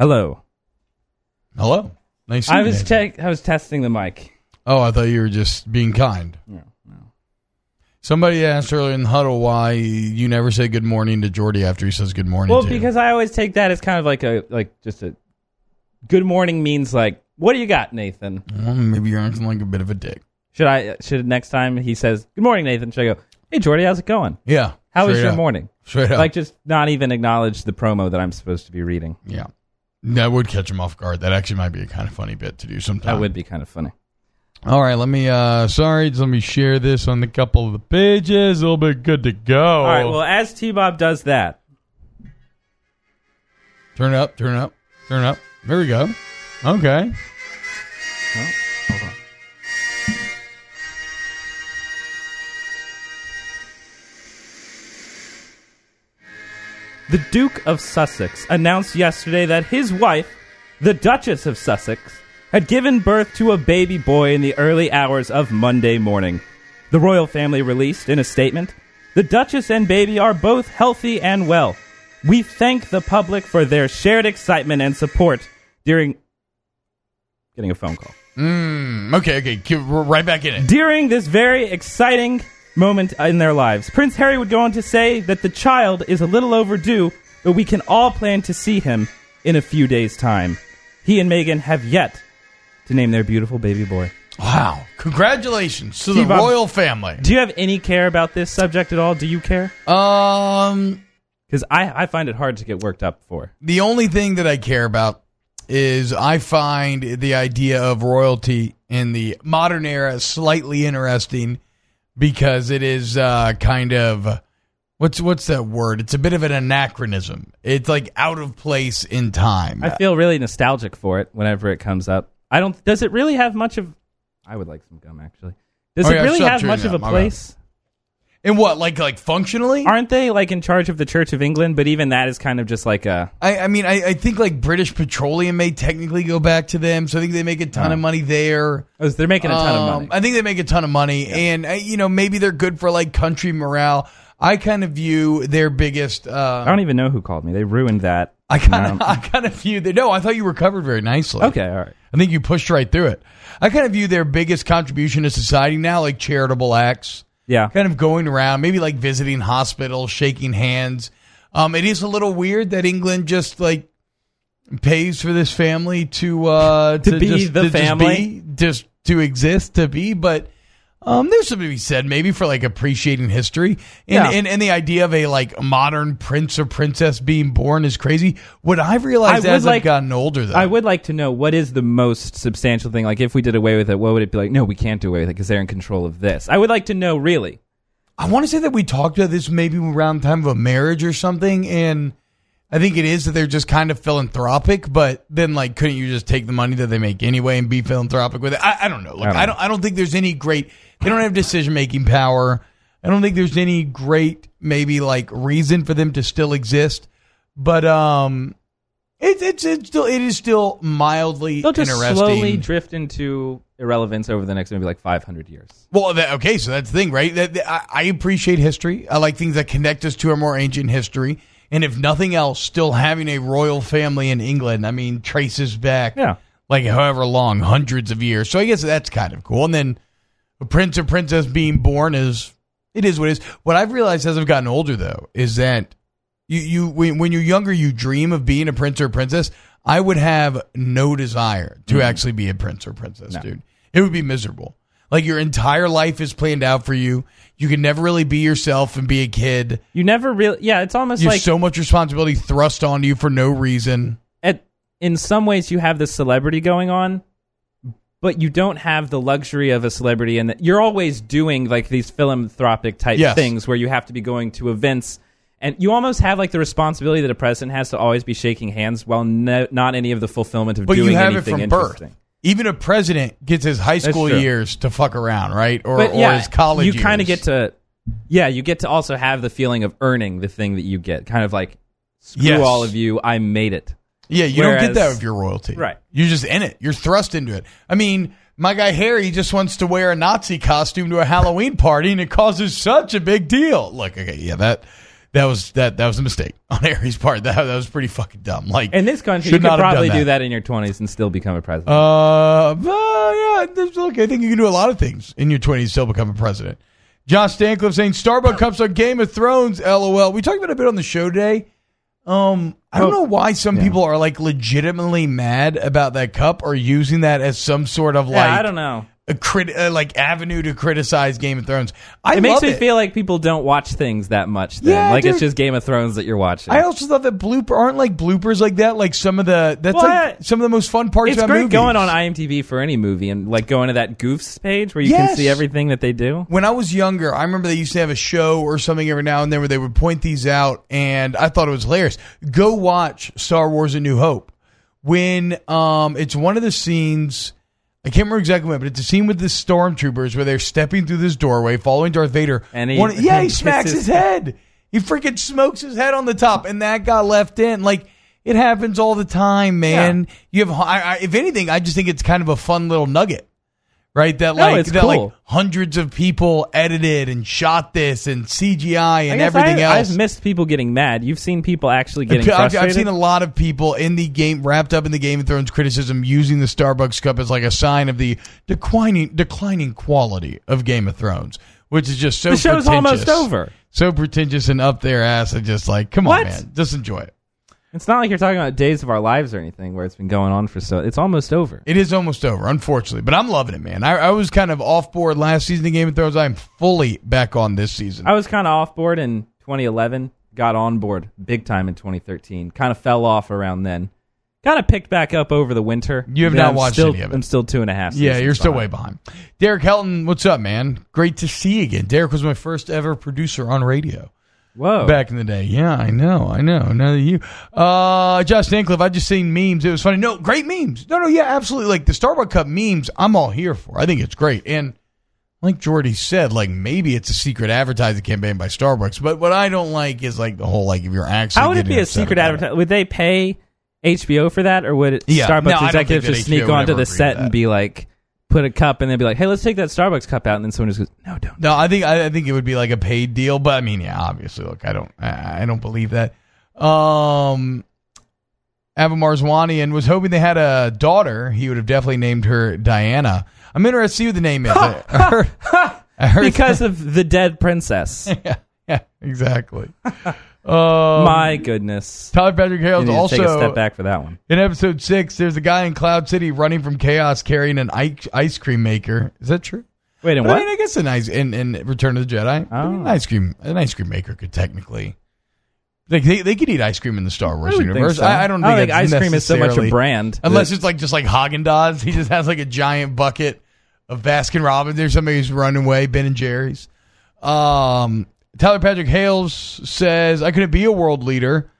Hello. Hello. Nice. I was you. check. I was testing the mic. Oh, I thought you were just being kind. No, no. Somebody asked earlier in the huddle why you never say good morning to Jordy after he says good morning. Well, to you. because I always take that as kind of like a like just a good morning means like what do you got, Nathan? Well, maybe you're acting like a bit of a dick. Should I should next time he says good morning, Nathan? Should I go? Hey, Jordy, how's it going? Yeah. How was your up. morning? Straight up. Like just not even acknowledge the promo that I'm supposed to be reading. yeah. That would catch him off guard. That actually might be a kind of funny bit to do sometime. That would be kind of funny. All right, let me. uh Sorry, just let me share this on the couple of the pages. It'll be good to go. All right. Well, as T Bob does that, turn up, turn up, turn up. There we go. Okay. oh, The Duke of Sussex announced yesterday that his wife, the Duchess of Sussex, had given birth to a baby boy in the early hours of Monday morning. The royal family released in a statement The Duchess and baby are both healthy and well. We thank the public for their shared excitement and support during. Getting a phone call. Mm, okay, okay. Right back in it. During this very exciting moment in their lives, Prince Harry would go on to say that the child is a little overdue, but we can all plan to see him in a few days' time. He and Meghan have yet to name their beautiful baby boy. Wow. Congratulations to the T-Bob- royal family. Do you have any care about this subject at all? Do you care? Um, Because I, I find it hard to get worked up for. the only thing that I care about is I find the idea of royalty in the modern era slightly interesting because it is uh, kind of what's what's that word? It's a bit of an anachronism. It's like out of place in time. I feel really nostalgic for it whenever it comes up. I don't. Does it really have much of? I would like some gum actually. Does Oh, it yeah, really have much of a place? In what like like functionally? Aren't they like in charge of the Church of England? But even that is kind of just like a. I, I mean, I, I think like British Petroleum may technically go back to them, so I think they make a ton of money there. Oh, they're making a ton of Um, money. I think they make a ton of money, and uh, you know maybe they're good for like country morale. I kind of view their biggest. Uh, I don't even know who called me. They ruined that. I kind of, I kind of view that. No, I thought you were covered very nicely. Okay, all right. I think you pushed right through it. I kind of view their biggest contribution to society now, like charitable acts, Yeah. kind of going around, maybe like visiting hospitals, shaking hands. Um, it is a little weird that England just like pays for this family to uh, To be just, the to just family? be- just to exist, to be, but. Um, there's something to be said maybe for like appreciating history and, Yeah. and, and the idea of a like modern prince or princess being born is crazy. What I've realized I as I've like- gotten older though, I would like to know what is the most substantial thing. Like, if we did away with it, what would it be like? No, we can't do away with it because they're in control of this. I would like to know, really. I want to say that we talked about this maybe around the time of a marriage or something, and I think it is that they're just kind of philanthropic. But then, like, couldn't you just take the money that they make anyway and be philanthropic with it? I, I don't know. Look, I don't I don't. I don't think there's any great. They don't have decision making power. I don't think there's any great maybe like reason for them to still exist. But um, it, it's it's still it is still mildly They'll just interesting. slowly drift into irrelevance over the next maybe like 500 years. Well, that, okay, so that's the thing, right? That, that- I, I appreciate history. I like things that connect us to our more ancient history. And if nothing else, still having a royal family in England, I mean, traces back Yeah. like however long, hundreds of years. So I guess that's kind of cool. And then a prince or princess being born is it is what it is. What I've realized as I've gotten older though is that you you when, when you're younger you dream of being a prince or princess. I would have no desire to mm-hmm. actually be a prince or princess, dude. It would be miserable. Like your entire life is planned out for you. You can never really be yourself and be a kid. You never really. Yeah, it's almost There's like so much responsibility thrust onto you for no reason. at in some ways you have the celebrity going on but you don't have the luxury of a celebrity and you're always doing like these philanthropic type Yes. things where you have to be going to events and you almost have like the responsibility that a president has to always be shaking hands while no, not any of the fulfillment of But doing you have it anything from birth. interesting. Even a president gets his high school true. years to fuck around, right? Or, But or his college you kind of years. get to yeah, you get to also have the feeling of earning the thing that you get. Kind of like screw Yes. all of you, I made it. Yeah, you don't get that Whereas- with your royalty. Right. You're just in it. You're thrust into it. I mean, my guy Harry just wants to wear a Nazi costume to a Halloween party and it causes such a big deal. Look, okay, yeah, that that was that that was a mistake on Harry's part. That that was pretty fucking dumb. Like In this country, should you could probably done do that in your 20s and still become a president. Uh, but, yeah, look, I think you can do a lot of things in your 20s and still become a president. Josh Stancliffe saying Starbucks cups on Game of Thrones. LOL. We talked about it a bit on the show today. Um, I don't know why some people are like legitimately mad about that cup or using that as some sort of like yeah, I don't know. A crit- uh, like avenue to criticize Game of Thrones. I It makes me it. feel like people don't watch things that much. Then, Yeah, like it's just Game of Thrones that you're watching. I also thought that blooper aren't like bloopers like that. Like some of the that's Well, like I- some of the most fun parts it's about great movies. going on IMDb for any movie and like going to that goofs page where you Yes. can see everything that they do. when I was younger, I remember they used to have a show or something every now and then where they would point these out, and I thought it was hilarious. Go watch Star Wars: A New Hope. When um, it's one of the scenes, I can't remember exactly when, but it's a scene with the stormtroopers where they're stepping through this doorway, following Darth Vader. And he- One- yeah, he smacks his head. He freaking smokes his head on the top, and that got left in. Like it happens all the time, man. You have, I, I, if anything, I just think it's kind of a fun little nugget right? That No, like that cool. like hundreds of people edited and shot this and CGI and everything I, else. I've missed people getting mad. You've seen people actually getting I've, frustrated. I've seen a lot of people in the game wrapped up in the Game of Thrones criticism using the Starbucks cup as like a sign of the declining declining quality of Game of Thrones, which is just so the show's almost over. So pretentious and up their ass and just like, come on, man, just enjoy it. It's not like you're talking about Days of Our Lives or anything where it's been going on for so. It's almost over. It is almost over, unfortunately, but I'm loving it, man. I, I was kind of off board last season of Game of Thrones. I'm fully back on this season. I was kind of off board in 2011. Got on board big time in 2013. Kind of fell off around then. Kind of picked back up over the winter. You have not I'm watched still, any of it. I'm still two and a half. Yeah, you're still way behind. Derek Helton, what's up, man? Great to see you again. Derek was my first ever producer on radio Whoa. back in the day. Yeah, I know, I know. Now that you, uh, Josh Stancliffe, I just seen memes. It was funny. No, great memes. No, no, yeah, absolutely. Like the Starbucks Cup memes, I'm all here for. I think it's great. And like Jordy said, like maybe it's a secret advertising campaign by Starbucks. But what I don't like is like the whole like if you're actually How would it be a secret advertisement? Would they pay HBO for that, or would it Yeah. Starbucks No, executives just HBO sneak onto the set and be like, put a cup, and then be like, "Hey, let's take that Starbucks cup out," and then someone just goes, "No, don't." No, I think I, I think it would be like a paid deal, but I mean, yeah, obviously, look, I don't, I, I don't believe that. Um, Ava Marzwani was hoping they had a daughter. He would have definitely named her Diana. I'm interested to see what the name is. I heard, I heard Because of the dead princess. yeah, yeah, exactly. Um, My goodness. Tyler Patrick You Hale's need to also take a step back for that one. in episode six. There's a guy in Cloud City running from chaos carrying an ice, ice cream maker. Is that true? Wait, and I mean, I guess an ice in, in Return of the Jedi. I mean, Oh. an ice cream, an ice cream maker could technically, like they, they could eat ice cream in the Star Wars I would think universe. so. I, I don't think, that's ice cream is so much a necessarily- brand. unless that- it's like just like Haagen Dazs. He just has like a giant bucket of Baskin Robbins. There's somebody who's running away, Ben and Jerry's. Um, Tyler Patrick Hales says, "I couldn't be a world leader."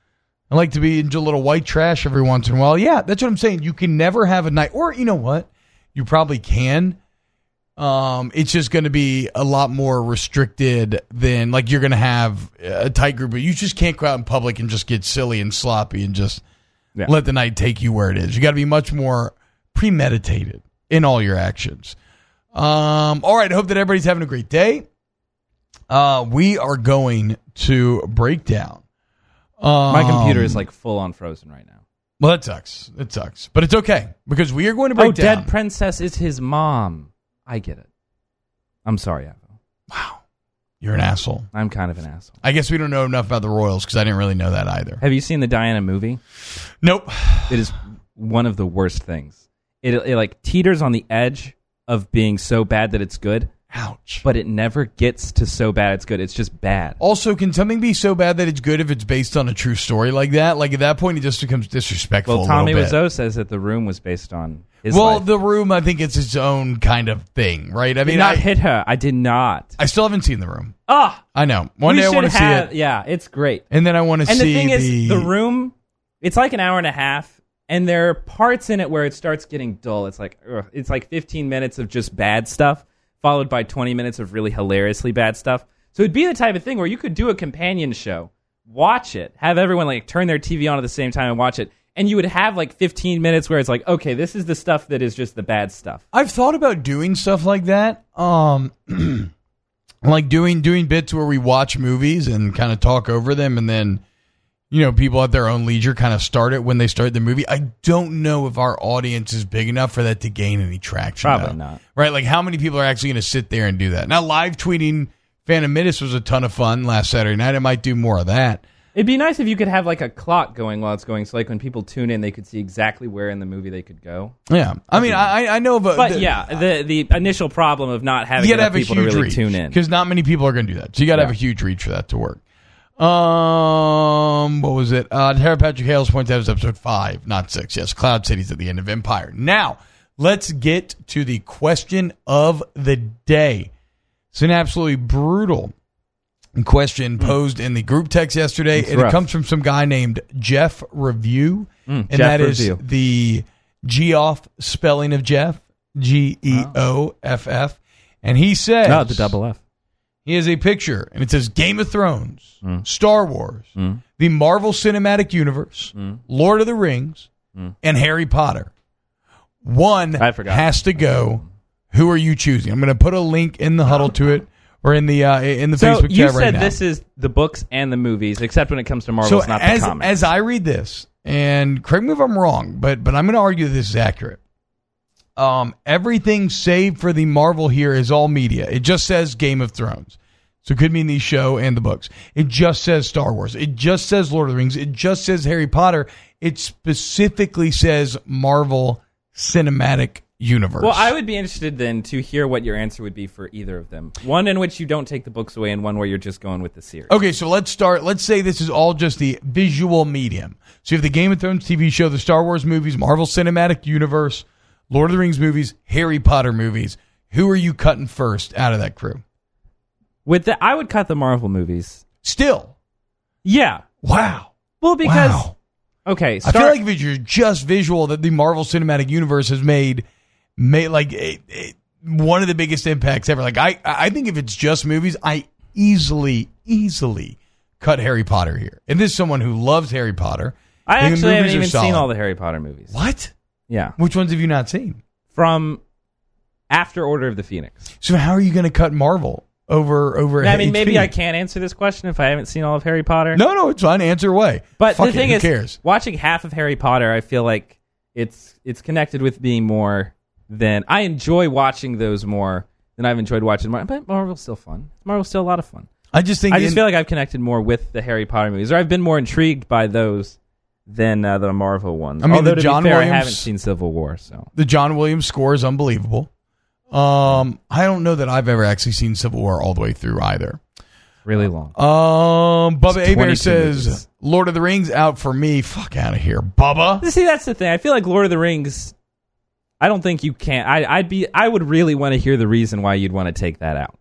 I like to be into a little white trash every once in a while. Yeah, that's what I'm saying. You can never have a night, or you know what? You probably can. Um, it's just going to be a lot more restricted than like you're going to have a tight group, but you just can't go out in public and just get silly and sloppy and just Yeah. let the night take you where it is. You got to be much more premeditated in all your actions. Um, all right. I hope that everybody's having a great day. Uh, we are going to break down. Um, my computer is like full on frozen right now. well, that sucks. It sucks, but it's okay because we are going to break Oh, down. dead princess is his mom. I get it. I'm sorry, Avo. wow, you're an asshole. I'm kind of an asshole. I guess we don't know enough about the Royals because I didn't really know that either. Have you seen the Diana movie? Nope. It is one of the worst things. It, it like teeters on the edge of being so bad that it's good, Ouch. but it never gets to so bad it's good. It's just bad. Also, can something be so bad that it's good if it's based on a true story like that? Like at that point, it just becomes disrespectful. Well, a Tommy. Wiseau says that the room was based on his Well, life. the room, I think it's its own kind of thing, right? I mean, did not I, hit her. I did not. I still haven't seen the room. Ah, I know. One day I want to see it, Yeah, it's great. and then I want to see. And the thing is, the the room, it's like an hour and a half, and there are parts in it where it starts getting dull. It's like ugh, it's like 15 minutes of just bad stuff, followed by 20 minutes of really hilariously bad stuff. So it'd be the type of thing where you could do a companion show, watch it, have everyone like turn their TV on at the same time and watch it, and you would have like 15 minutes where it's like, okay, this is the stuff that is just the bad stuff. I've thought about doing stuff like that. Um, like doing doing bits where we watch movies and kind of talk over them, and then you know people at their own leisure kind of start it when they start the movie. I don't know if our audience is big enough for that to gain any traction. Probably though. not. Right? Like how many people are actually going to sit there and do that? Now, live tweeting Phantom Menace was a ton of fun last Saturday night. I might do more of that. It'd be nice if you could have like a clock going while it's going, so like when people tune in, they could see exactly where in the movie they could go. Yeah, I mean, I I know a, But the- yeah, the the initial problem of not having you gotta have a people to huge really reach tune in. because not many people are going to do that. So you got to have a huge reach for that to work. Um, what was it? Uh, Tyler Patrick Hales points out it was episode five, not six. Yes, Cloud City's at the end of Empire. Now let's get to the question of the day. It's an absolutely brutal question posed in the group text yesterday, Hmm. It's and it comes from some guy named Jeff Review, and Jeff that is Review. the Geoff spelling of Jeff, G E O F F, and he says, No, the double F. he has a picture, and it says Game of Thrones, Hmm. Star Wars, the Marvel Cinematic Universe, Hmm. Lord of the Rings, and Harry Potter. One I forgot. has to go. Who are you choosing? I'm going to put a link in the huddle to it or in the uh, in the So Facebook you chat right said this is the books and the movies, except when it comes to Marvel, so not as the comics. as I read this, and correct me if I'm wrong, but but I'm going to argue that this is accurate. Um, everything save for the Marvel here is all media. It just says Game of Thrones. So it could mean the show and the books. It just says Star Wars. It just says Lord of the Rings. It just says Harry Potter. It specifically says Marvel Cinematic Universe. well, I would be interested then to hear what your answer would be for either of them. One in which you don't take the books away, and one where you're just going with the series. Okay, so let's start. Let's say this is all just the visual medium. So you have the Game of Thrones TV show, the Star Wars movies, Marvel Cinematic Universe, Lord of the Rings movies, Harry Potter movies. Who are you cutting first out of that crew? With the, I would cut the Marvel movies. Still, Yeah. wow. Well, because wow. okay, I feel like if you're just visual, that the Marvel Cinematic Universe has made, made like a, a- one of the biggest impacts ever. Like I, I think if it's just movies, I easily, easily cut Harry Potter here. And this is someone who loves Harry Potter. I the actually haven't even seen all the Harry Potter movies. What? Yeah, Which ones have you not seen? from after Order of the Phoenix. So how are you going to cut Marvel over over? I mean, maybe I can't answer this question if I haven't seen all of Harry Potter. No, no, it's fine. Answer away. But Fuck the it, thing who is, cares? watching half of Harry Potter, I feel like it's it's connected with me more than I enjoy watching those more than I've enjoyed watching. Mar- But Marvel's still fun. Marvel's still a lot of fun. I just think I just in- feel like I've connected more with the Harry Potter movies, or I've been more intrigued by those than uh, the Marvel ones. I mean, Although the to John be fair, Williams- I haven't seen Civil War, so the John Williams score is unbelievable. Um, I don't know that I've ever actually seen Civil War all the way through either. really long. Um, Bubba It's Abear 22 says movies. Lord of the Rings out for me. Fuck out of here, Bubba. See, that's the thing. I feel like Lord of the Rings. I don't think you can. I, I'd be. I would really want to hear the reason why you'd want to take that out.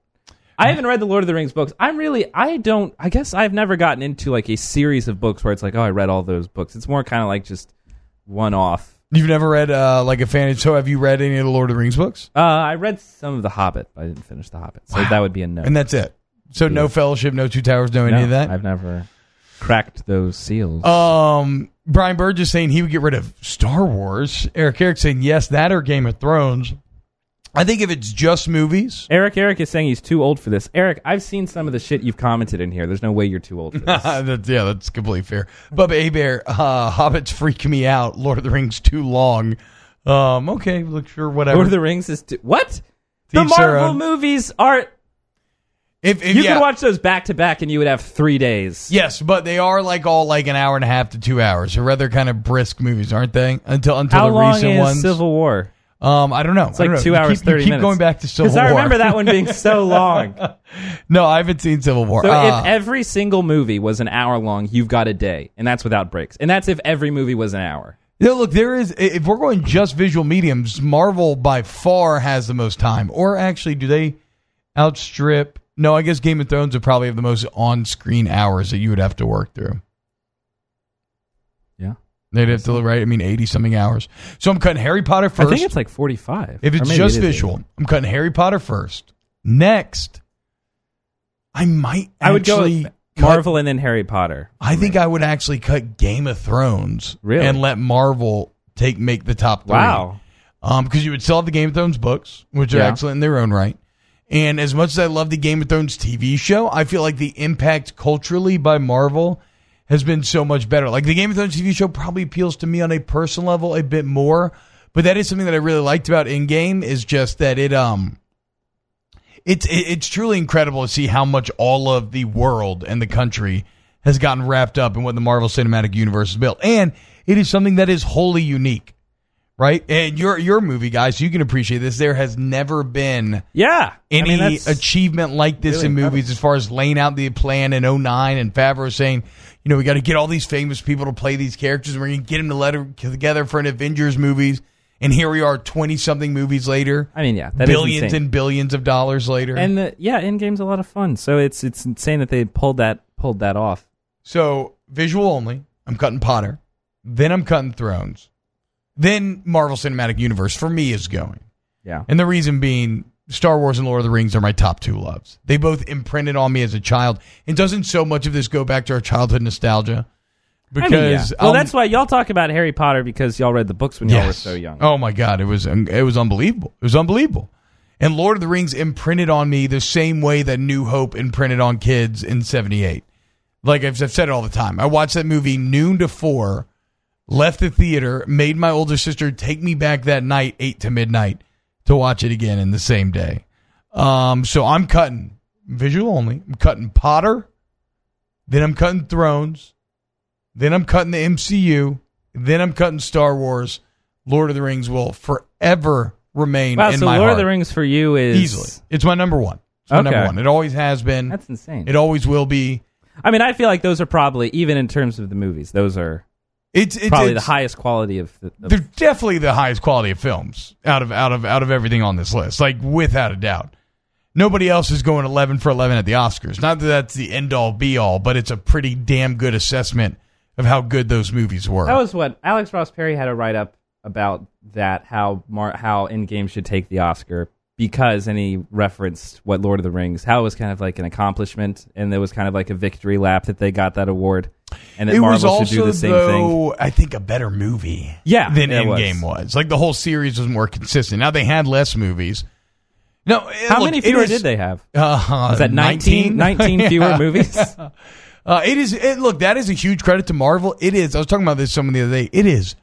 I haven't read the Lord of the Rings books. I'm really. I don't. I guess I've never gotten into like a series of books where it's like, oh, I read all those books. It's more kind of like just one off. You've never read uh like a fan. So have you read any of the Lord of the Rings books? Uh, I read some of The Hobbit, but I didn't finish The Hobbit, so Wow. that would be a no. And that's it. So no Fellowship, no Two Towers, no any of that. I've never cracked those seals. Um, Brian Burgess saying he would get rid of Star Wars. Eric Eric saying yes, that or Game of Thrones. I think if it's just movies, Eric Eric is saying he's too old for this. Eric, I've seen some of the shit you've commented in here. There's no way you're too old for this. that's, yeah, that's completely fair. Bubba Abear, uh, Hobbits freak me out. Lord of the Rings too long. Um, okay, look sure whatever. Lord of the Rings is too, what? The Marvel movies are. if, if You yeah, could watch those back to back, and you would have three days. yes, but they are like all like an hour and a half to two hours, or rather kind of brisk movies, aren't they? Until until How the long recent is ones. Civil War? Um, I don't know. It's like two hours keep, thirty keep minutes. going back to Civil because War. I remember that one being so long. No, I haven't seen Civil War. So Uh, if every single movie was an hour long, you've got a day, and that's without breaks. And that's if every movie was an hour. Yeah, look, there is. If we're going just visual mediums, Marvel by far has the most time. Or actually, do they outstrip? No, I guess Game of Thrones would probably have the most on-screen hours that you would have to work through. They'd have to right. I mean, eighty something hours. So I'm cutting Harry Potter first. I think it's like forty-five. if it's just it is visual, 80. I'm cutting Harry Potter first. Next, I might. I would go actually with cut- Marvel and then Harry Potter. I think I would actually cut Game of Thrones Really? and let Marvel take make the top three. Wow. Um, because you would sell the Game of Thrones books, which are Yeah. excellent in their own right, And as much as I love the Game of Thrones TV show, I feel like the impact culturally by Marvel has been so much better. Like the Game of Thrones TV show probably appeals to me on a personal level a bit more, but that is something that I really liked about in game is just that it um it's it's truly incredible to see how much all of the world and the country has gotten wrapped up in what the Marvel Cinematic Universe has built. And it is something that is wholly unique. Right? And your your movie, guys, you can appreciate this. There has never been Yeah. any I mean, achievement like this really in incredible. movies as far as laying out the plan in 09 and Favreau saying, you know, we got to get all these famous people to play these characters and we're going to get them to let them together for an Avengers movies. And here we are 20 something movies later, I mean, yeah, billions and billions of dollars later. and the, yeah, Endgame's a lot of fun. So it's it's insane that they pulled that pulled that off. so visual only, I'm cutting Potter. Then I'm cutting Thrones. Then Marvel Cinematic Universe for me is going. Yeah. And the reason being, Star Wars and Lord of the Rings are my top two loves. They both imprinted on me as a child. And doesn't so much of this go back to our childhood nostalgia? Because I mean, yeah. well, um, that's why y'all talk about Harry Potter because y'all read the books when y'all were so young. Oh my god, it was it was unbelievable. It was unbelievable. And Lord of the Rings imprinted on me the same way that New Hope imprinted on kids in '78. Like I've, I've said it all the time. I watched that movie noon to four, left the theater, made my older sister take me back that night, eight to midnight, to watch it again in the same day. Um, so I'm cutting visual only. I'm cutting Potter, then I'm cutting Thrones, then I'm cutting the MCU, then I'm cutting Star Wars. Lord of the Rings will forever remain wow, in so my Lord heart. of the Rings for you is easily. It's my number one. It's my Okay. number one. It always has been. That's insane. It always will be. I mean, I feel like those are probably even in terms of the movies, those are It's, it's probably it's- the highest quality of. Of they're definitely the highest quality of films out of out of out of everything on this list, like without a doubt. Nobody else is going eleven for eleven at the Oscars. Not that that's the end all be all, but it's a pretty damn good assessment of how good those movies were. that was what Alex Ross Perry had a write up about that how Mar- how Endgame should take the Oscar because and he referenced what Lord of the Rings how it was kind of like an accomplishment and there was kind of like a victory lap that they got that award and that it Marvel was also should do the same thing. I think a better movie. Yeah, than it was. Endgame was. Like the whole series was more consistent. Now they had less movies. No, How look, many fewer did they have? Uh, Was that 19, 19 fewer movies? Uh, it is. It, look, that is a huge credit to Marvel. It is. I was talking about this someone the other day. It is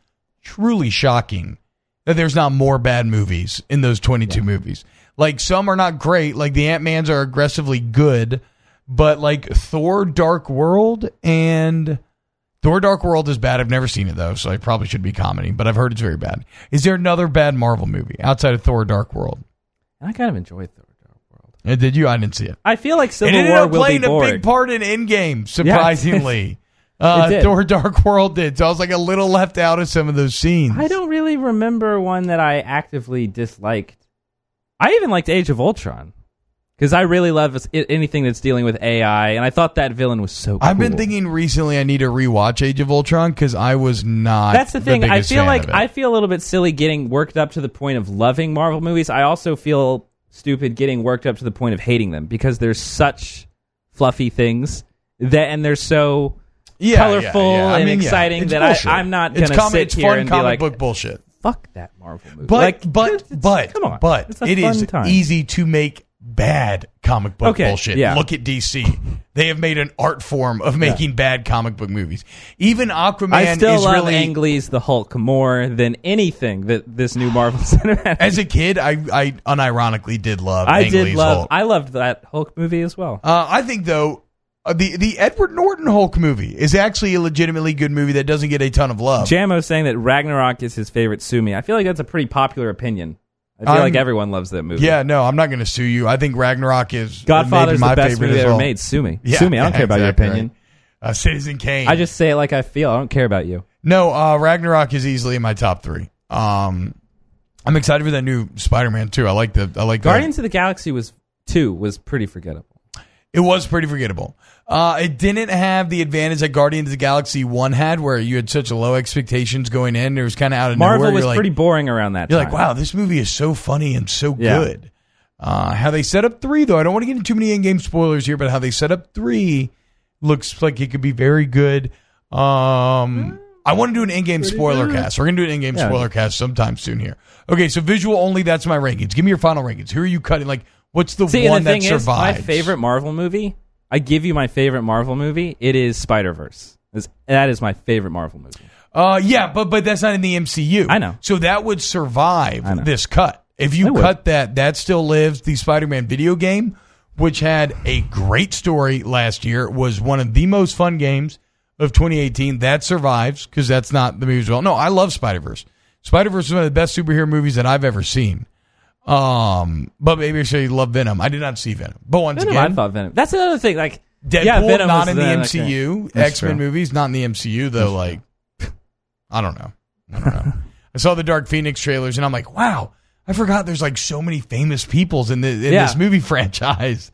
truly shocking that there's not more bad movies in those 22 movies. Like some are not great. Like the Ant Man's are aggressively good, but like Thor: Dark World and Thor: Dark World is bad. I've never seen it though, so I probably should be commenting. But I've heard it's very bad. Is there another bad Marvel movie outside of Thor: Dark World? I kind of enjoyed Thor: Dark World. Uh, Did you? I didn't see it. I feel like It Civil ended War up will be playing a big part in Endgame, surprisingly. Uh, Dark World did. So I was like a little left out of some of those scenes. I don't really remember one that I actively disliked. I even liked Age of Ultron because I really love anything that's dealing with AI, and I thought that villain was so. I've been thinking recently I need to rewatch Age of Ultron because I was not. That's the thing. I feel like. I feel a little bit silly getting worked up to the point of loving Marvel movies. I also feel stupid getting worked up to the point of hating them because there's such fluffy things that, and they're so yeah, colorful yeah, yeah. I and mean, yeah, exciting that I-. I'm not gonna com- sit it's here fun and be comic like- book bullshit. fuck that Marvel movie. But like, but but come on, but It's it is time. easy to make bad comic book Okay, bullshit. yeah. Look at DC. they have made an art form of making bad comic book movies. Even Aquaman I still love really Ang Lee's The Hulk more than anything that this new Marvel cinematic. As a kid, I, I unironically did love. I Ang did Lee's love. Hulk. I loved that Hulk movie as well. Uh, I think though uh, the the Edward Norton Hulk movie is actually a legitimately good movie that doesn't get a ton of love. Jamo saying that Ragnarok is his favorite Sumi. I feel like that's a pretty popular opinion. I feel I'm- like everyone loves that movie. yeah, no, I'm not going to sue you. I think Ragnarok is Godfather's my the best favorite movie ever well. made. Sumi. Yeah, Sumi. I don't yeah, care about your opinion. right. Uh, Citizen Kane. I just say it like I feel. I don't care about you. no. Uh, Ragnarok is easily in my top three. Um, I'm excited for that new Spider-Man too. I like the I like Guardians of the Galaxy was two was pretty forgettable. It was pretty forgettable. Uh, it didn't have the advantage that Guardians of the Galaxy One had, where you had such low expectations going in. It was kind of out of Marvel nowhere. was You're like, pretty boring around that You're time. like, wow, this movie is so funny and so Yeah. good. Uh, how they set up three, though, I don't want to get into too many in-game spoilers here, but how they set up three looks like it could be very good. Um, I want to do an in-game spoiler cast. We're going to do an in-game Yeah. spoiler cast sometime soon here. Okay, so visual only. That's my rankings. Give me your final rankings. Who are you cutting? Like, What's the See, one and the that thing is, my favorite Marvel movie. I give you my favorite Marvel movie. It is Spider Verse. That is my favorite Marvel movie. Uh, yeah, but but that's not in the MCU. I know. So that would survive this cut. If you It cut that, that still lives. The Spider-Man video game, which had a great story last year, was one of the most fun games of 2018. That survives because that's not the movie as well. No, I love Spider Verse. Spider Verse is one of the best superhero movies that I've ever seen. Um, but maybe I should love Venom. I did not see Venom, but once Venom, I again, thought Venom. That's another thing. Like Deadpool yeah, Venom not in the. MCU. X Men movies not in the MCU though. Like, I don't know. I don't know. I saw the Dark Phoenix trailers and I'm like, wow, I forgot there's like so many famous peoples in, the, in Yeah. this movie franchise.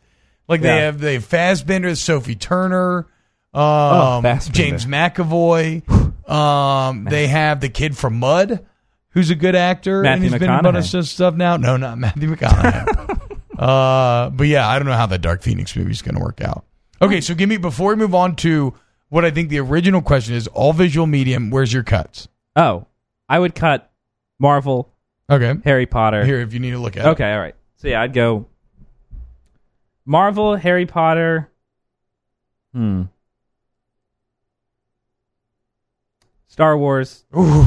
Like they Yeah. have they have Fassbender, Sophie Turner, um, Oh, James McAvoy. Um, they have the kid from Mud, who's a good actor Matthew and he's been in a bunch of stuff now. No, not Matthew McConaughey. uh, but yeah, I don't know how that Dark Phoenix movie is going to work out. Okay, so give me before we move on to what I think the original question is: all visual medium. Where's your cuts? oh, I would cut Marvel, Okay, Harry Potter. here if you need to look at. it. Okay, all right. So yeah, I'd go Marvel, Harry Potter. Hmm. Star Wars, Ooh,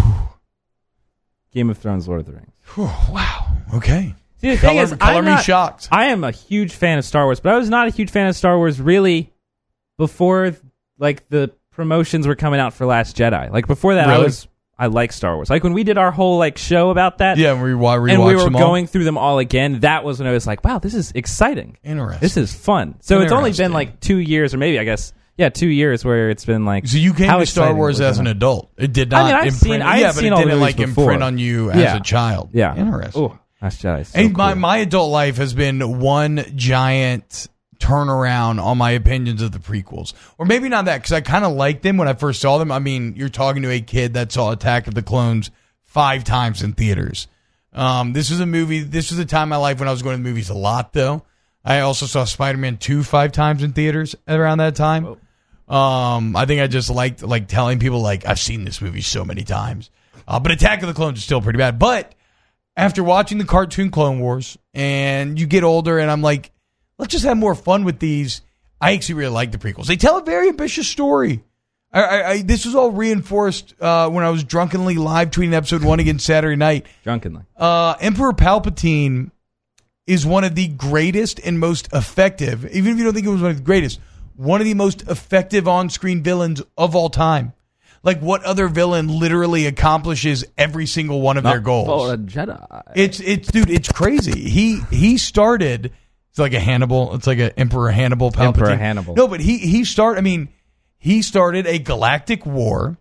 Game of Thrones, Lord of the Rings. Whew, wow. Okay. See, the thing Color, is, color I'm me not- shocked. I am a huge fan of Star Wars, but I was not a huge fan of Star Wars really before like the promotions were coming out for Last Jedi. Like before that, I was I like Star Wars. Like when we did our whole like show about that, yeah, and we and we were going through them all again. That was when I was like, wow, this is exciting. Interesting. This is fun. So it's only been like two years, or maybe I guess yeah, two years where it's been like. So you came how to Star exciting Wars was as it? an adult. It did not. I mean, I've imprint. seen- I had yeah, but seen it all didn't like before. imprint on you as Yeah. a child. Yeah, Interesting. Oh, Last Jedi. So and my, cool. my adult life has been one giant turnaround on my opinions of the prequels. Or maybe not that, because I kind of liked them when I first saw them. I mean, you're talking to a kid that saw Attack of the Clones five times in theaters. Um, this was a movie, this was a time in my life when I was going to the movies a lot, though. I also saw Spider Man 2 five times in theaters around that time. Um, I think I just liked like telling people like I've seen this movie so many times. Uh, but Attack of the Clones is still pretty bad. But after watching the cartoon Clone Wars and you get older and I'm like, let's just have more fun with these. I actually really like the prequels. They tell a very ambitious story. I, I, I this was all reinforced uh, when I was drunkenly live tweeting episode one again Saturday night. drunkenly. Uh, Emperor Palpatine is one of the greatest and most effective, even if you don't think it was one of the greatest, one of the most effective on screen villains of all time. Like, what other villain literally accomplishes every single one of their goals? For a Jedi. It's it's dude, it's crazy. He he started. It's like a Hannibal. It's like an Emperor Hannibal. Palpatine. Emperor Hannibal. No, but he he start. I mean, he started a galactic war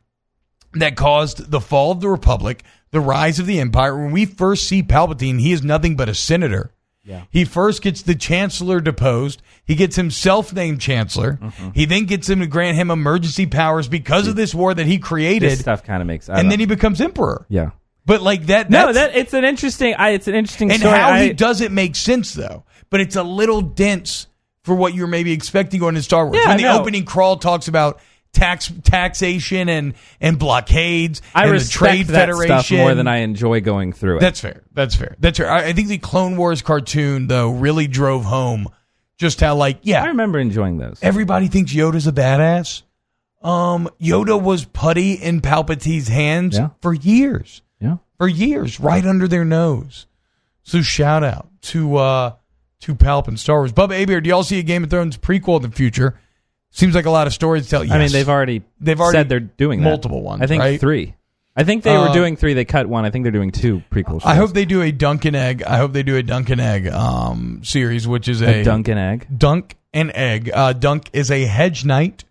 that caused the fall of the Republic, the rise of the Empire. When we first see Palpatine, he is nothing but a senator. Yeah. He first gets the chancellor deposed. He gets himself named chancellor. Mm-hmm. He then gets him to grant him emergency powers because of this war that he this created, stuff kind of makes. I and then he becomes emperor. yeah. But like that, No, that it's an interesting. I, it's an interesting and story. how I, he does it makes sense though. But it's a little dense for what you're maybe expecting going to Star Wars. Yeah, when the no. opening crawl talks about tax taxation and and blockades I and respect the Trade that Federation stuff more than I enjoy going through it. That's fair. That's fair. That's fair. I, I think the Clone Wars cartoon though really drove home just how like yeah. I remember enjoying those. everybody thinks Yoda's a badass. Um, Yoda was putty in Palpatine's hands Yeah. for years yeah. for years, right under their nose. So shout out to uh to Palp and Star Wars. Bubba Aber, do y'all see a Game of Thrones prequel in the future? Seems like a lot of stories to tell. I mean, they've already They've already said they're doing that. multiple ones, I think right? three. I think they were Uh, doing three. They cut one. I think they're doing two prequel shows. I hope they do a Dunk and Egg. I hope they do a Dunk and Egg um series, which is a, a Dunk and Egg. Dunk and Egg. Uh, Dunk is a hedge knight.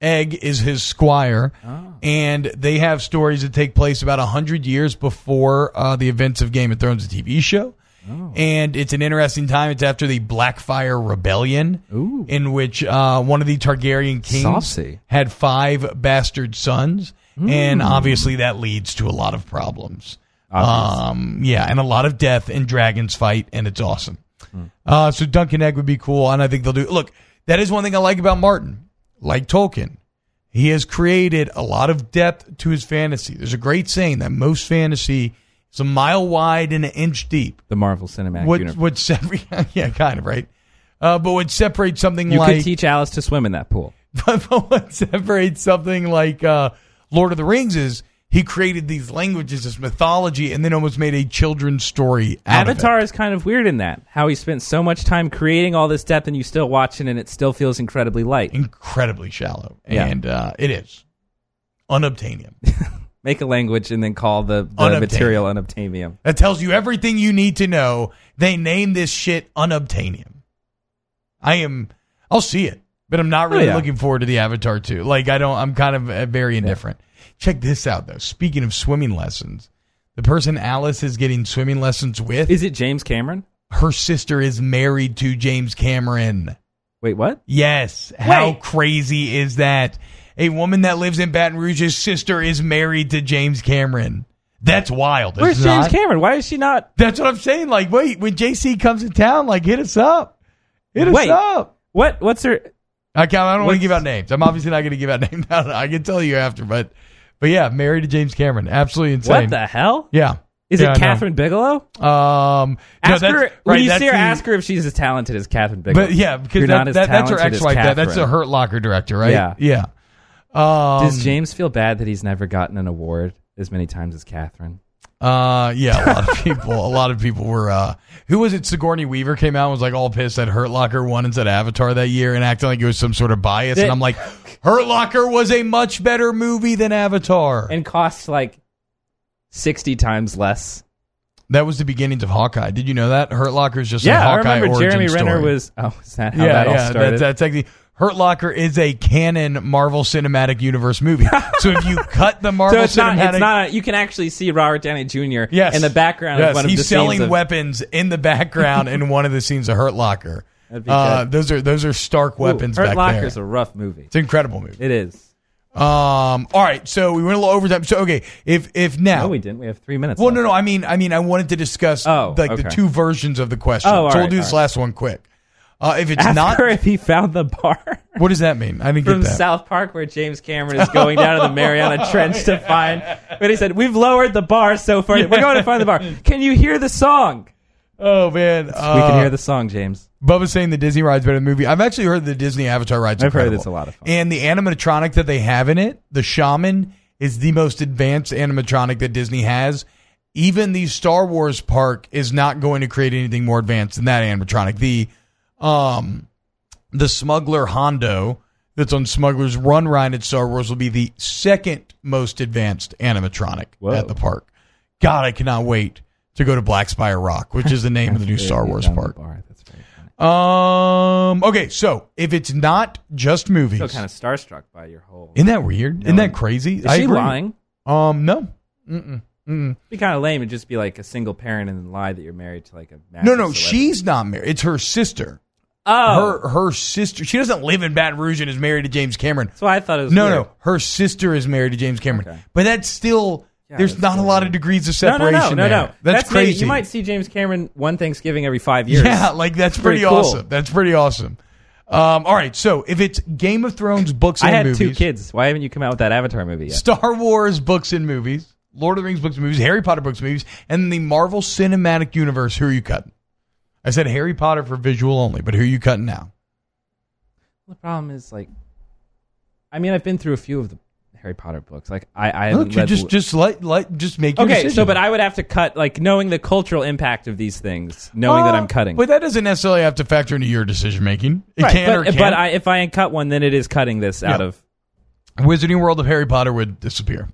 Egg is his squire, Oh. and they have stories that take place about hundred years before uh, the events of Game of Thrones, the TV show. Oh. And it's an interesting time. It's after the Blackfyre Rebellion, Ooh. in which uh, one of the Targaryen kings Saucy. had five bastard sons, and obviously that leads to a lot of problems. Obvious. Um, yeah, and a lot of death and dragons fight, and it's awesome. Hmm. Uh, so Dunk and Egg would be cool, and I think they'll do. Look, that is one thing I like about Martin. Like Tolkien, he has created a lot of depth to his fantasy. There's a great saying that most fantasy It's a mile wide and an inch deep. The Marvel Cinematic What Universe. would separate? Yeah, kind of right. Uh, but would separate something you like could teach Alice to swim in that pool. but what separates something like uh, Lord of the Rings is he created these languages, this mythology, and then almost made a children's story out of it. Avatar is kind of weird in that. How he spent so much time creating all this depth and you still watch it and it still feels incredibly light. Incredibly shallow, Yeah. and uh, it is unobtainium. Make a language and then call the, the Unobtainium. material unobtainium. that tells you everything you need to know. They name this shit unobtainium. I am. I'll see it, but I'm not really Oh, yeah. looking forward to the Avatar too. Like I don't. I'm kind of uh, very indifferent. Check this out though. Speaking of swimming lessons, the person Alice is getting swimming lessons with, Is it James Cameron? her sister is married to James Cameron. Wait, what? Yes. How Wait. crazy is that? A woman that lives in Baton Rouge's sister is married to James Cameron. That's wild. Where's James not? Cameron? Why is she not? That's what I'm saying. Like, wait, when JC comes to town, like, hit us up. Hit us Wait. up. What? What's her? I, can't, I don't want to give out names. I'm obviously not going to give out names. I can tell you after, but, but yeah, married to James Cameron. Absolutely insane. What the hell? Yeah. Is Yeah, it. Kathryn Bigelow? Um, no, Ask that's- her right, when you see her. the- ask her if she's as talented as Kathryn Bigelow. But yeah, because that, that, that's her ex-wife. That, that's Kathryn. Hurt Locker director, right? Yeah. Yeah. Um, Does James feel bad that he's never gotten an award as many times as Kathryn? Uh, yeah, a lot of people, a lot of people were. uh Who was it? Sigourney Weaver came out and was like all pissed that Hurt Locker won instead of Avatar that year, and acting like it was some sort of bias. That- and I'm like, Hurt Locker was a much better movie than Avatar. And costs like sixty times less. that was the beginnings of Hawkeye. Did you know that Hurt Locker is just a Yeah, I Hawkeye remember origin Jeremy Renner story. was. Oh, is that how yeah, that all yeah. started? That's, that's actually Hurt Locker is a canon Marvel Cinematic Universe movie. so if you cut the Marvel so it's not. Cinematic, It's not. You can actually see Robert Downey Jr. Yes. in the background Yes, of one of he's selling of, weapons in the background in one of the scenes of Hurt Locker. Uh, those are those are stark Ooh, weapons Hurt back Locker's there. a rough movie. It's an incredible movie. It is. Um. All right. So we went a little overtime. So okay. If if now. No, we didn't. We have three minutes. well, left. no, no. I mean, I mean, I wanted to discuss Oh, like the two versions of the question. Oh, so we'll do this right. last one quick. Uh, if it's Ask not, if he found the bar what does that mean? I didn't from get that. South Park where James Cameron is going down to the Mariana Trench to find. But he said, "We've lowered the bar so far. We're going to find the bar. Can you hear the song? oh man, we uh, can hear the song, James. Bubba's saying the Disney ride's better than the movie. I've actually heard the Disney Avatar ride's I've heard incredible. it's a lot of fun. And the animatronic that they have in it, the shaman, is the most advanced animatronic that Disney has. Even the Star Wars park is not going to create anything more advanced than that animatronic. The um the smuggler Hondo that's on Smuggler's Run ride at Star Wars will be the second most advanced animatronic Whoa. at the park. God, I cannot wait to go to Black Spire Rock, which is the name of the new Star Wars park. bar. That's very funny. Um. Okay, so if it's not just movies, Still kind of starstruck by your whole. isn't that weird? Isn't that crazy? Is I she agree. lying? Um. No. Mm-mm. Mm-mm. It'd be kind of lame to just be like a single parent and lie that you're married to like a. No, no, celebrity. she's not married. It's her sister. Oh, Her her sister. She doesn't live in Baton Rouge and is married to James Cameron. that's why I thought it was. No, weird. no, her sister is married to James Cameron. Okay. But that's still Yeah, there's that's not a lot of degrees of No, no, separation. no, no, there. no. That's, maybe- crazy. you might see James Cameron one Thanksgiving every five years. Yeah, like that's pretty, pretty cool. awesome. That's pretty awesome. Um, all right, so if it's Game of Thrones books I had movies, two kids. Why haven't you come out with that Avatar movie yet? Star Wars books and movies, Lord of the Rings books and movies, Harry Potter books and movies, and the Marvel Cinematic Universe. Who are you cutting? I said Harry Potter for visual only, but who are you cutting now? The problem is like, I mean, I've been through a few of the Harry Potter books. Like, I, I Look, you read just just let let just make your okay. decision. So, but I would have to cut like knowing the cultural impact of these things, knowing that Uh, I'm cutting. But that doesn't necessarily have to factor into your decision making. It Right, can or but, can't. but I, if I cut one, then it is cutting this out Yeah. of. Wizarding World of Harry Potter would disappear.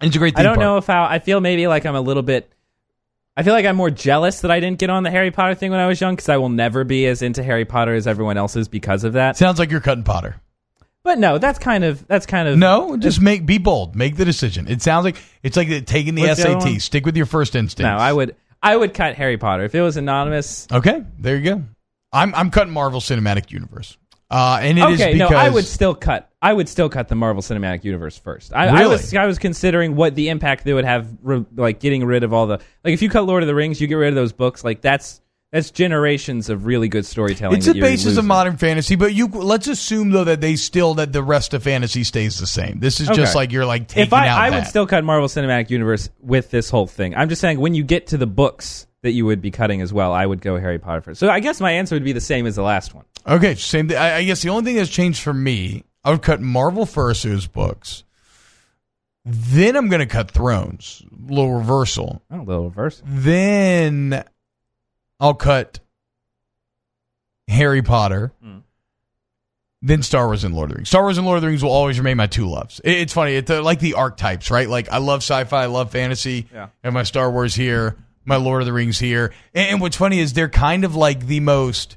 It's a great. I theme don't park. know if how I feel. Maybe like I'm a little bit. I feel like I'm more jealous that I didn't get on the Harry Potter thing when I was young because I will never be as into Harry Potter as everyone else is because of that. Sounds like you're cutting Potter. But no, that's kind of that's kind of No, just make be bold. Make the decision. It sounds like it's like taking the What's the other SAT. one? Stick with your first instinct. No, I would I would cut Harry Potter if it was anonymous. Okay, there you go. I'm I'm cutting Marvel Cinematic Universe. Uh, and it is okay, because no, I would still cut. I would still cut the Marvel Cinematic Universe first. I, I Really? was I was considering what the impact they would have, re, like getting rid of all the like. If you cut Lord of the Rings, you get rid of those books. Like that's that's generations of really good storytelling. It's that the you're basis of losing. modern fantasy, but you let's assume though that they still that the rest of fantasy stays the same. This is just Okay. like you're like taking If I, out I that. would still cut Marvel Cinematic Universe with this whole thing. I'm just saying when you get to the books that you would be cutting as well, I would go Harry Potter first. So I guess my answer would be the same as the last one. Okay, same thing. I, I guess the only thing that's changed for me, I would cut Marvel first, those books. Then I'm going to cut Thrones, little reversal. Oh, little reverse. Then I'll cut Harry Potter. Mm. Then Star Wars and Lord of the Rings. Star Wars and Lord of the Rings will always remain my two loves. It- it's funny. It's uh, like the archetypes, right? Like I love sci-fi, I love fantasy, Yeah. and my Star Wars here, my Lord of the Rings here. And, and what's funny is they're kind of like the most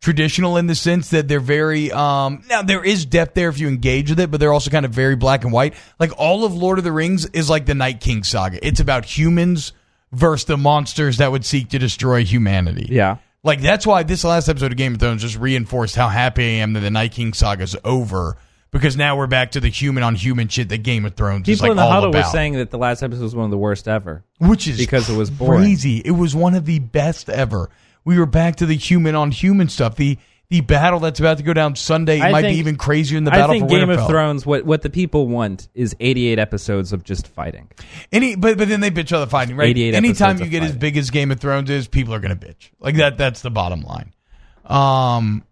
traditional in the sense that they're very um now there is depth there if you engage with it but they're also kind of very black and white like all of lord of the rings is like the night king saga it's about humans versus the monsters that would seek to destroy humanity Yeah. like that's why this last episode of game of thrones just reinforced how happy i am that the night king saga is over because now we're back to the human on human shit that game of thrones is People like in the all huddle about were saying that the last episode was one of the worst ever. which is because it was boring. crazy. It was one of the best ever. We were back to the human on human stuff. The the battle that's about to go down Sunday I might think- be even crazier than the I battle think for Game Winterfell. of Thrones, what what the people want is 88 episodes of just fighting. Any, but but then they bitch other fighting, right? 88 Anytime you get as big as Game of Thrones is, people are gonna bitch. Like that. That's the bottom line. Um,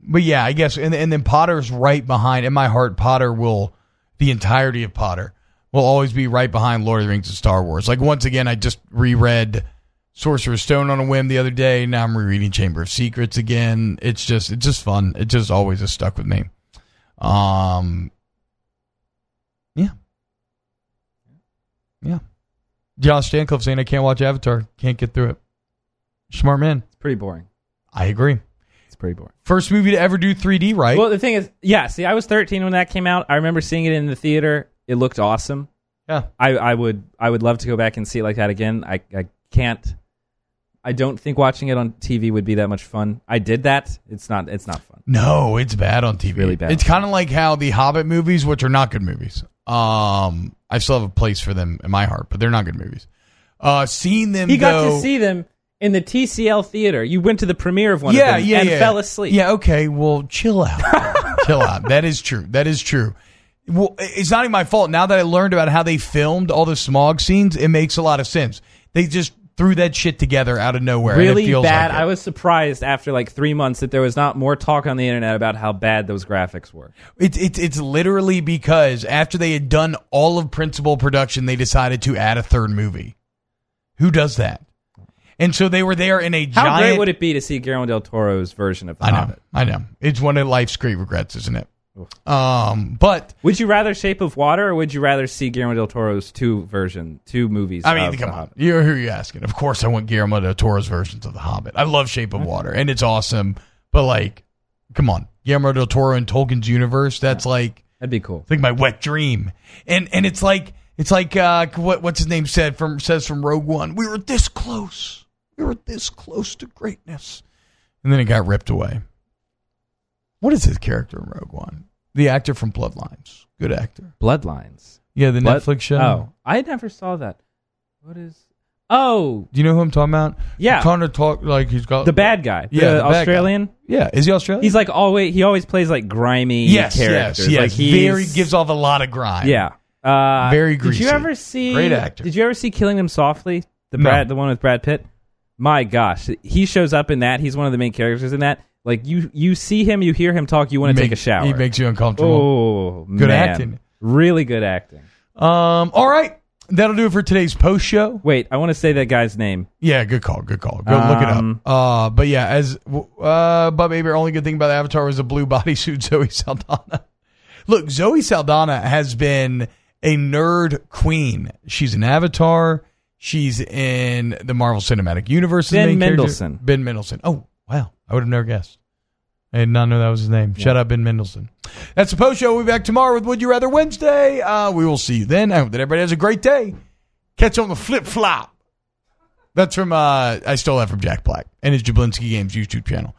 but yeah, I guess, and and then Potter's right behind. In my heart, Potter will the entirety of Potter will always be right behind Lord of the Rings and Star Wars. Like once again, I just reread Sorcerer's Stone on a whim the other day. Now I'm rereading Chamber of Secrets again. It's just it's just fun. It just always has stuck with me. Um, yeah, yeah. Josh Stancliffe saying I can't watch Avatar, can't get through it. Smart man. It's pretty boring. I agree. It's pretty boring. First movie to ever do 3D, right? Well, the thing is, yeah. See, I was 13 when that came out. I remember seeing it in the theater. It looked awesome. yeah. I, I would I would love to go back and see it like that again. I, I can't. I don't think watching it on TV would be that much fun. I did that. It's not. It's not fun. No, it's bad on TV. really bad. It's kind of like how the Hobbit movies, which are not good movies. Um, I still have a place for them in my heart, but they're not good movies. Uh, seeing them He got go, to see them in the TCL theater. You went to the premiere of one yeah, of them yeah, and yeah. fell asleep. Yeah, okay. Well, chill out. chill out. That is true. That is true. Well, it's not even my fault. Now that I learned about how they filmed all the Smaug scenes, it makes a lot of sense. They just threw that shit together out of nowhere. Really feels bad. like. I was surprised after like three months that there was not more talk on the internet about how bad those graphics were. It's it's it's literally because after they had done all of principal production, they decided to add a third movie. Who does that? And so they were there in a How giant. great would it be to see Guillermo del Toro's version of The I know, Hobbit? I know. It's one of life's great regrets, isn't it? Um, but Would you rather Shape of Water or would you rather see Guillermo del Toro's two version, two movies? I mean, of come The on, Hobbit? you're who are you asking? Of course, I want Guillermo del Toro's versions of The Hobbit. I love Shape of Water, and it's awesome. But like, come on, Guillermo del Toro in Tolkien's universe. That's like That'd be cool. It's like my wet dream. And and it's like it's like uh what what's his name said from says from Rogue One. We were this close. We were this close to greatness. And then it got ripped away. What is his character in Rogue One? The actor from Bloodlines. Good actor. Bloodlines. Yeah, the Blood- Netflix show. Oh, I never saw that. What is? Oh, Do you know who I'm talking about? Yeah. Kind of talk like he's got the bad guy. Yeah, the, the bad guy. Australian. Yeah, is he Australian? He's like always. He always plays like grimy yes, characters. yes, yes. Like he's, Very gives off a lot of grime. Yeah. Uh, Very Did greasy. you ever see? Great actor. Did you ever see Killing Them Softly? The No. Brad, the one with Brad Pitt. My gosh, he shows up in that. He's one of the main characters in that. Like you, you see him, you hear him talk, you want to Make- take a shower. He makes you uncomfortable. oh, Good man. acting. Really good acting. Um, all right. That'll do it for today's post show. Wait, I want to say that guy's name. Yeah, good call. Good call. Go look it up. Um, Uh, but yeah, as uh, Bob Aber, only good thing about Avatar was the blue bodysuit Zoe Saldana. Look, Zoe Saldana has been a nerd queen. She's an Avatar. She's in the Marvel Cinematic Universe. as the Ben main character. Mendelsohn. Ben Mendelsohn. Oh wow, I would have never guessed. I did not know that was his name. Shut up, Ben Mendelsohn. That's the post show. We'll be back tomorrow with Would You Rather Wednesday. Uh, we will see you then. I hope that everybody has a great day. Catch you on the flip flop. That's from uh, I stole that from Jack Black and his Jablinski Games YouTube channel.